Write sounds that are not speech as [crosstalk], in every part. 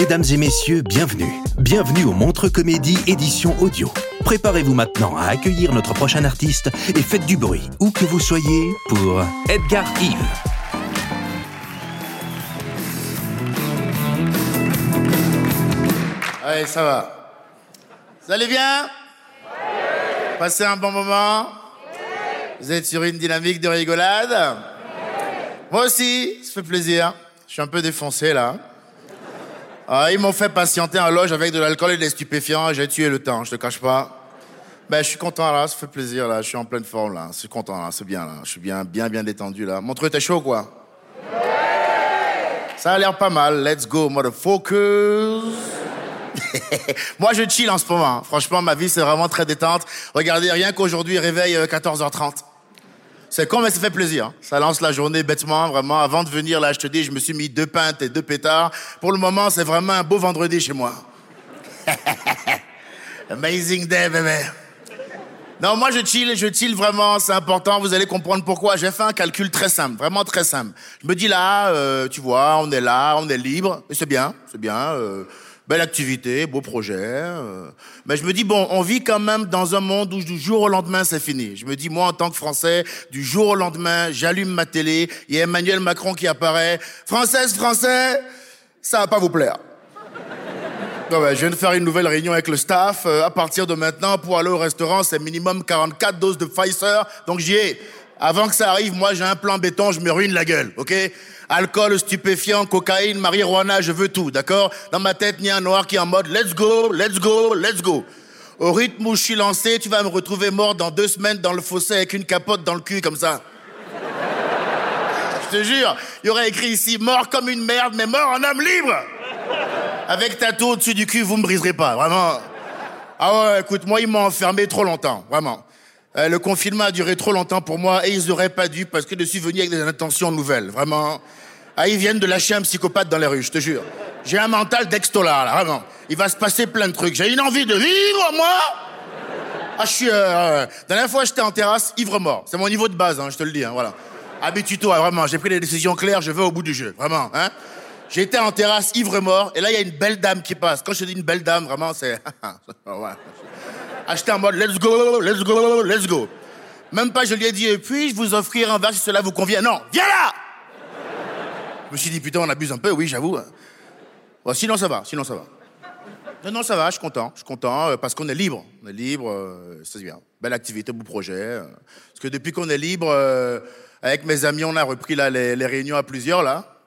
Mesdames et messieurs, bienvenue. Bienvenue au Montre Comédie édition audio. Préparez-vous maintenant à accueillir notre prochain artiste et faites du bruit, où que vous soyez, pour Edgar Yves. Allez, ça va. Vous allez bien? Passez un bon moment? Vous êtes sur une dynamique de rigolade? Moi aussi, ça fait plaisir. Je suis un peu défoncé là. Ah, ils m'ont fait patienter en loge avec de l'alcool et des stupéfiants. J'ai tué le temps, je te cache pas. Ben, je suis content là, ça fait plaisir là. Je suis en pleine forme là. Je suis content là, c'est bien là. Je suis bien, bien, bien détendu là. Montre t'es chaud quoi? Ça a l'air pas mal. Let's go, motherfuckers. [laughs] Moi, je chill en ce moment. Franchement, ma vie, c'est vraiment très détente. Regardez, rien qu'aujourd'hui, réveil euh, 14h30. C'est con, mais ça fait plaisir. Ça lance la journée bêtement, vraiment. Avant de venir, là, je te dis, je me suis mis deux pintes et deux pétards. Pour le moment, c'est vraiment un beau vendredi chez moi. [laughs] Amazing day, bébé. Non, moi, je chill, je chill vraiment, c'est important. Vous allez comprendre pourquoi. J'ai fait un calcul très simple, vraiment très simple. Je me dis là, euh, tu vois, on est là, on est libre. C'est bien, c'est bien. euh, belle activité, beau projet. euh. Mais je me dis, bon, on vit quand même dans un monde où du jour au lendemain, c'est fini. Je me dis, moi, en tant que Français, du jour au lendemain, j'allume ma télé, il y a Emmanuel Macron qui apparaît. Française, Français, ça va pas vous plaire. Non, ouais, je viens de faire une nouvelle réunion avec le staff. Euh, à partir de maintenant, pour aller au restaurant, c'est minimum 44 doses de Pfizer. Donc j'y ai. Avant que ça arrive, moi j'ai un plan béton, je me ruine la gueule, ok? Alcool, stupéfiant, cocaïne, marijuana, je veux tout, d'accord? Dans ma tête, il y a un noir qui est en mode let's go, let's go, let's go. Au rythme où je suis lancé, tu vas me retrouver mort dans deux semaines dans le fossé avec une capote dans le cul comme ça. Je te jure, il y aurait écrit ici mort comme une merde, mais mort en homme libre. Avec tatou au-dessus du cul, vous me briserez pas, vraiment. Ah ouais, écoute, moi, ils m'ont enfermé trop longtemps, vraiment. Euh, le confinement a duré trop longtemps pour moi et ils auraient pas dû parce que je suis venu avec des intentions nouvelles, vraiment. Ah, ils viennent de lâcher un psychopathe dans les rues, je te jure. J'ai un mental d'extolar, là, vraiment. Il va se passer plein de trucs. J'ai une envie de vivre, moi Ah, je suis... Euh, euh, dernière fois, j'étais en terrasse, ivre-mort. C'est mon niveau de base, hein, je te le dis, hein, voilà. Habitue-toi, vraiment. J'ai pris des décisions claires, je vais au bout du jeu, vraiment, hein. J'étais en terrasse, ivre-mort, et là, il y a une belle dame qui passe. Quand je dis une belle dame, vraiment, c'est... [laughs] Acheter en mode let's go, let's go, let's go. Même pas, je lui ai dit, puis-je vous offrir un verre si cela vous convient? Non, viens là Je me suis dit, putain, on abuse un peu, oui, j'avoue. Bon, sinon, ça va, sinon, ça va. Non, non, ça va, je suis content, je suis content, euh, parce qu'on est libre. On est libre, euh, c'est bien. Belle activité, beau projet. euh. parce que depuis qu'on est libre, euh, avec mes amis, on a repris là, les, les réunions à plusieurs, là.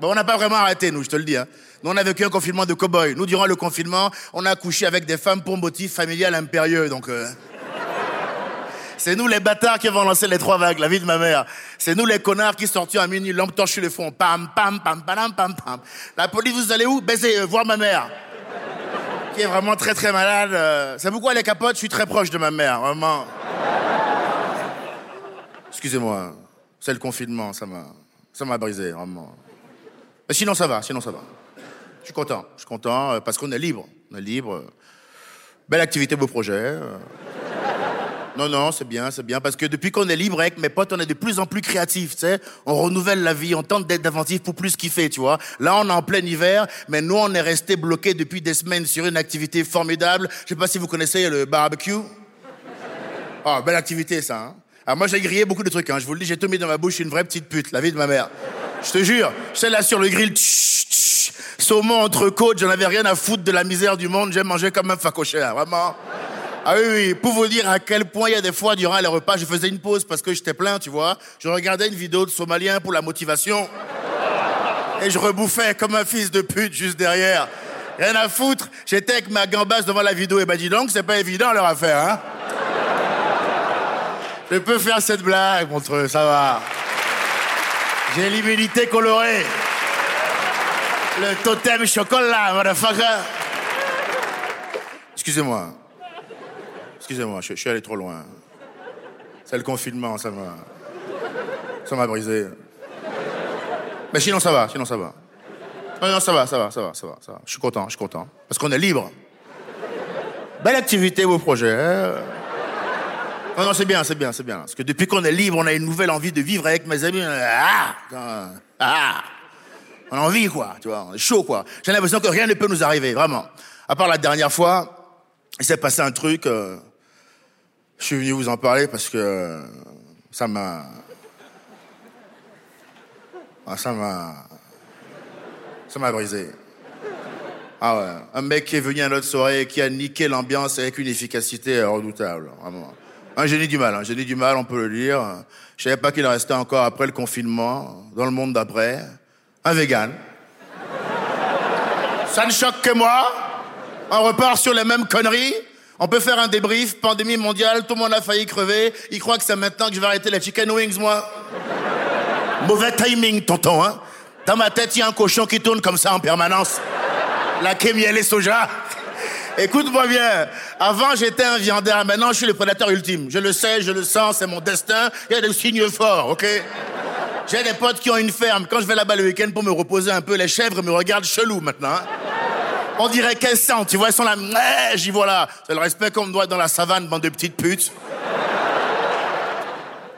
Bon, on n'a pas vraiment arrêté, nous, je te le dis. Hein. Nous, on a vécu un confinement de cow-boy. Nous, durant le confinement, on a couché avec des femmes pour motif familial impérieux. Donc, euh, c'est nous les bâtards qui avons lancé les trois vagues, la vie de ma mère. C'est nous les connards qui sortions à minuit, lampe torche sur le fond. Pam, pam, pam, pam, pam, pam. La police, vous allez où? Baiser, euh, voir ma mère. Qui est vraiment très, très malade. euh. C'est pourquoi les capotes, je suis très proche de ma mère, vraiment. Excusez-moi. C'est le confinement, ça m'a, ça m'a brisé, vraiment. Sinon, ça va, sinon, ça va. Je suis content, je suis content euh, parce qu'on est libre. On est libre. euh. Belle activité, beau projet. euh. Non, non, c'est bien, c'est bien. Parce que depuis qu'on est libre avec mes potes, on est de plus en plus créatifs, tu sais. On renouvelle la vie, on tente d'être inventif pour plus kiffer, tu vois. Là, on est en plein hiver, mais nous, on est resté bloqués depuis des semaines sur une activité formidable. Je sais pas si vous connaissez le barbecue. Oh, belle activité, ça. Hein. Alors moi, j'ai grillé beaucoup de trucs. Hein. Je vous le dis, j'ai tout mis dans ma bouche, une vraie petite pute, la vie de ma mère. Je te jure, j'étais là sur le grill, tch, tch, saumon entre côtes, j'en avais rien à foutre de la misère du monde, j'aime manger comme un facochère, vraiment. Ah oui, oui, pour vous dire à quel point il y a des fois, durant les repas, je faisais une pause parce que j'étais plein, tu vois. Je regardais une vidéo de Somalien pour la motivation. Et je rebouffais comme un fils de pute juste derrière. Rien à foutre. J'étais avec ma gambasse devant la vidéo. Et ben dis donc, c'est pas évident leur affaire, hein. Je peux faire cette blague, montre, ça va. J'ai l'immunité colorée. Le totem chocolat, motherfucker. Excusez-moi. Excusez-moi, je, suis allé trop loin. C'est le confinement, ça m'a. Ça m'a brisé. Mais sinon, ça va, sinon, ça va. Non, non, ça va, ça va, ça va, ça va. Je suis content, je suis content. Parce qu'on est libre. Belle activité, vos projets. Hein. Non, non, c'est bien, c'est bien, c'est bien. Parce que depuis qu'on est libre, on a une nouvelle envie de vivre avec mes amis. Ah, ah, ah. On a envie, quoi, tu vois. On est chaud, quoi. J'ai l'impression que rien ne peut nous arriver, vraiment. À part la dernière fois, il s'est passé un truc. Euh, je suis venu vous en parler parce que ça m'a. Ah, ça m'a. Ça m'a brisé. Ah ouais. Un mec qui est venu à notre soirée et qui a niqué l'ambiance avec une efficacité redoutable. Vraiment. Un génie du mal, un génie du mal, on peut le dire. Je savais pas qu'il restait encore après le confinement, dans le monde d'après. Un vegan. Ça ne choque que moi. On repart sur les mêmes conneries. On peut faire un débrief, pandémie mondiale, tout le monde a failli crever. Il croit que c'est maintenant que je vais arrêter les chicken wings, moi. Mauvais timing, tonton, hein. Dans ma tête, il y a un cochon qui tourne comme ça en permanence. La et soja. Écoute-moi bien. Avant, j'étais un viandaire. Maintenant, je suis le prédateur ultime. Je le sais, je le sens, c'est mon destin. Il y a des signes forts, ok? J'ai des potes qui ont une ferme. Quand je vais là-bas le week-end pour me reposer un peu, les chèvres me regardent chelou maintenant. Hein. On dirait qu'elles sentent, tu vois, elles sont là, j'y vois là. C'est le respect qu'on me doit dans la savane, bande de petites putes.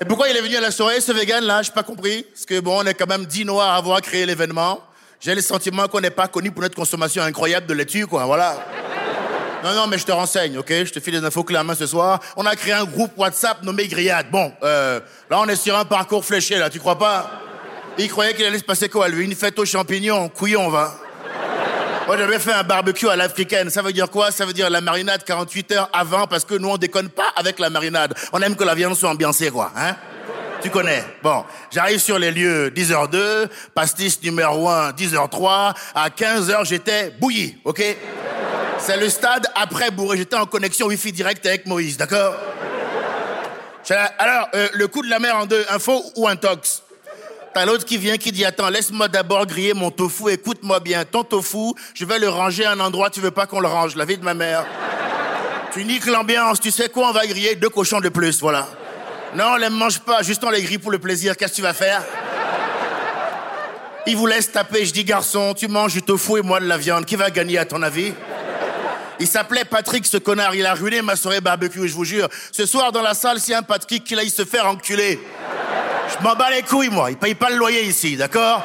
Et pourquoi il est venu à la soirée, ce vegan là? J'ai pas compris. Parce que bon, on est quand même dix noirs à avoir créé l'événement. J'ai le sentiment qu'on n'est pas connu pour notre consommation incroyable de laitue, quoi, voilà. Non, non, mais je te renseigne, ok? Je te file des infos clés main ce soir. On a créé un groupe WhatsApp nommé Grillade. Bon, euh, là, on est sur un parcours fléché, là, tu crois pas? Il croyait qu'il allait se passer quoi, lui? Une fête aux champignons, couillon, va. Moi, j'avais fait un barbecue à l'africaine. Ça veut dire quoi? Ça veut dire la marinade 48 heures avant, parce que nous, on déconne pas avec la marinade. On aime que la viande soit ambiancée, quoi, hein? Tu connais. Bon, j'arrive sur les lieux 10h02, pastis numéro 1 10h03, à 15h j'étais bouilli, OK? C'est le stade après bourré, j'étais en connexion wifi direct avec Moïse, d'accord Alors, euh, le coup de la mer en deux, info ou un tox T'as l'autre qui vient qui dit attends laisse-moi d'abord griller mon tofu. Écoute-moi bien. Ton tofu je vais le ranger à un endroit tu veux pas qu'on le range. La vie de ma mère. Tu niques l'ambiance. Tu sais quoi on va griller deux cochons de plus voilà. Non on les mange pas. Juste on les grille pour le plaisir. Qu'est-ce que tu vas faire il vous laisse taper. Je dis garçon tu manges du tofu et moi de la viande. Qui va gagner à ton avis il s'appelait Patrick, ce connard. Il a ruiné ma soirée barbecue, je vous jure. Ce soir, dans la salle, s'il y a un Patrick qui aille se faire enculer. Je m'en bats les couilles, moi. Il paye pas le loyer ici, d'accord?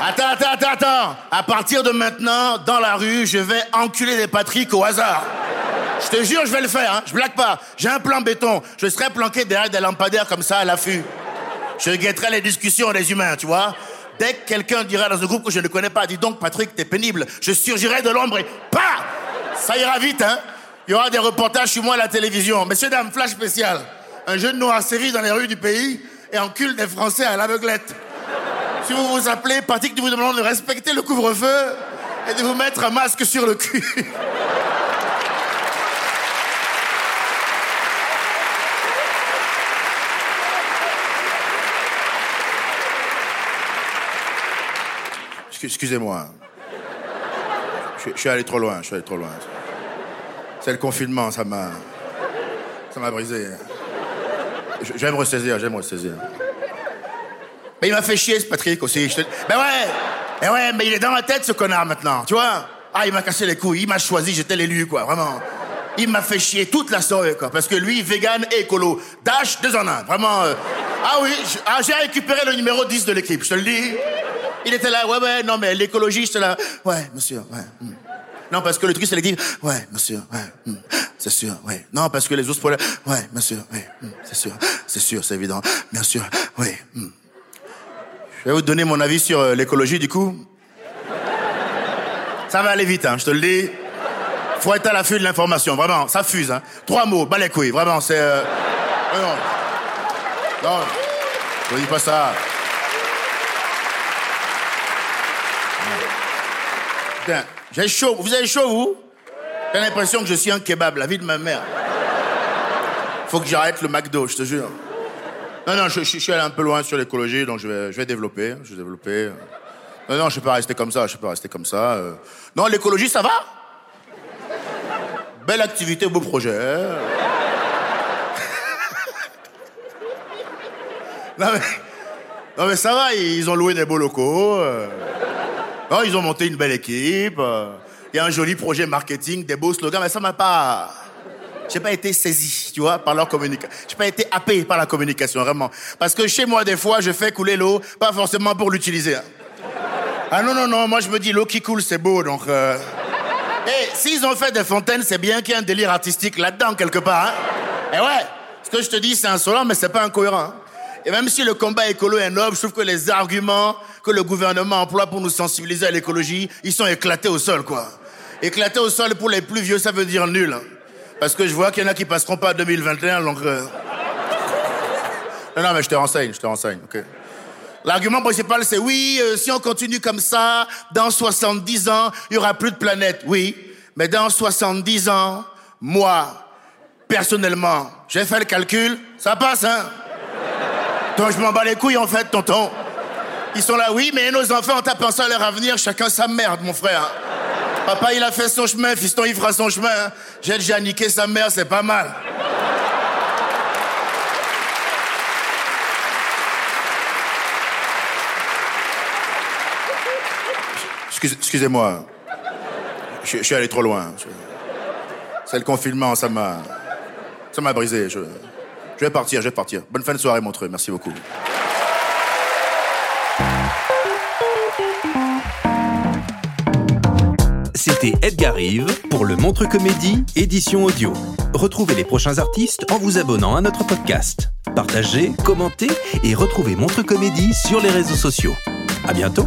Attends, attends, attends, attends. À partir de maintenant, dans la rue, je vais enculer des Patrick au hasard. Je te jure, je vais le faire, hein. Je blague pas. J'ai un plan béton. Je serai planqué derrière des lampadaires comme ça à l'affût. Je guetterai les discussions des humains, tu vois. Dès que quelqu'un dira dans un groupe que je ne connais pas, dis donc, Patrick, t'es pénible. Je surgirai de l'ombre et Ça ira vite, hein. Il y aura des reportages sur moi à la télévision. Messieurs, dames, flash spécial. Un jeune noir série dans les rues du pays et encule des Français à l'aveuglette. Si vous vous appelez, Patrick vous demande de respecter le couvre-feu et de vous mettre un masque sur le cul. Excusez-moi. Je, je, suis allé trop loin, je suis allé trop loin. C'est le confinement, ça m'a. Ça m'a brisé. J'aime ressaisir, j'aime ressaisir. Mais il m'a fait chier, ce Patrick aussi. Ben ouais, ben ouais, mais il est dans ma tête, ce connard, maintenant, tu vois. Ah, il m'a cassé les couilles, il m'a choisi, j'étais l'élu, quoi, vraiment. Il m'a fait chier toute la soirée, quoi, parce que lui, vegan et écolo. Dash, deux en un, vraiment. Euh. Ah oui, ah, j'ai récupéré le numéro 10 de l'équipe, je te le dis. Il était là, ouais, ouais, non, mais l'écologiste, là. Ouais, monsieur, ouais. Hmm. Non, parce que le truc, c'est dit, ouais, monsieur, ouais, hmm, c'est sûr, ouais. Non, parce que les autres problèmes, ouais, monsieur, ouais, hmm, c'est sûr, c'est sûr, c'est évident, bien sûr. Hmm. Je vais vous donner mon avis sur euh, l'écologie, du coup. Ça va aller vite, hein, je te le dis. Faut être à l'affût de l'information, vraiment, ça fuse, hein. Trois mots, bas les couilles, vraiment, c'est... Euh... Non, non, je dis pas ça. Putain, j'ai chaud. Vous avez chaud, vous? J'ai l'impression que je suis un kebab, la vie de ma mère. Faut que j'arrête le McDo, je te jure. Non, non, je, suis allé un peu loin sur l'écologie, donc je vais, je vais développer. Je vais développer. Non, non, je peux pas rester comme ça, je peux pas rester comme ça. Euh. Non, l'écologie, ça va? Belle activité, beau projet. [laughs] non, mais, non, mais ça va, ils ont loué des beaux locaux. Euh. Non, ils ont monté une belle équipe. Il y a un joli projet marketing, des beaux slogans, mais ça m'a pas. J'ai pas été saisi, tu vois, par leur communication. J'ai pas été happé par la communication, vraiment. Parce que chez moi, des fois, je fais couler l'eau, pas forcément pour l'utiliser. Hein. Ah non, non, non, moi je me dis l'eau qui coule, c'est beau, donc. Euh... Et s'ils ont fait des fontaines, c'est bien qu'il y ait un délire artistique là-dedans, quelque part. Hein. Et ouais, ce que je te dis, c'est insolent, mais c'est pas incohérent. Hein. Et même si le combat écolo est noble, je trouve que les arguments que le gouvernement emploie pour nous sensibiliser à l'écologie, ils sont éclatés au sol, quoi. Éclatés au sol pour les plus vieux, ça veut dire nul. Parce que je vois qu'il y en a qui passeront pas à 2021, donc... Euh... Non, non, mais je te renseigne, je te renseigne, ok. L'argument principal, c'est oui, euh, si on continue comme ça, dans 70 ans, il y aura plus de planète. Oui, mais dans 70 ans, moi, personnellement, j'ai fait le calcul, ça passe, hein donc je m'en bats les couilles en fait, tonton. Ils sont là, oui, mais nos enfants, en tapant ça à leur avenir, chacun sa merde, mon frère. Papa, il a fait son chemin, fiston, il fera son chemin. J'ai déjà niqué sa mère, c'est pas mal. Excusez-moi. Je, suis allé trop loin. C'est le confinement, ça m'a. Ça m'a brisé. Je... Je vais partir, je vais partir. Bonne fin de soirée, Montreux. Merci beaucoup. C'était Edgar Rive pour le Montre Comédie, édition audio. Retrouvez les prochains artistes en vous abonnant à notre podcast. Partagez, commentez et retrouvez Montre Comédie sur les réseaux sociaux. À bientôt!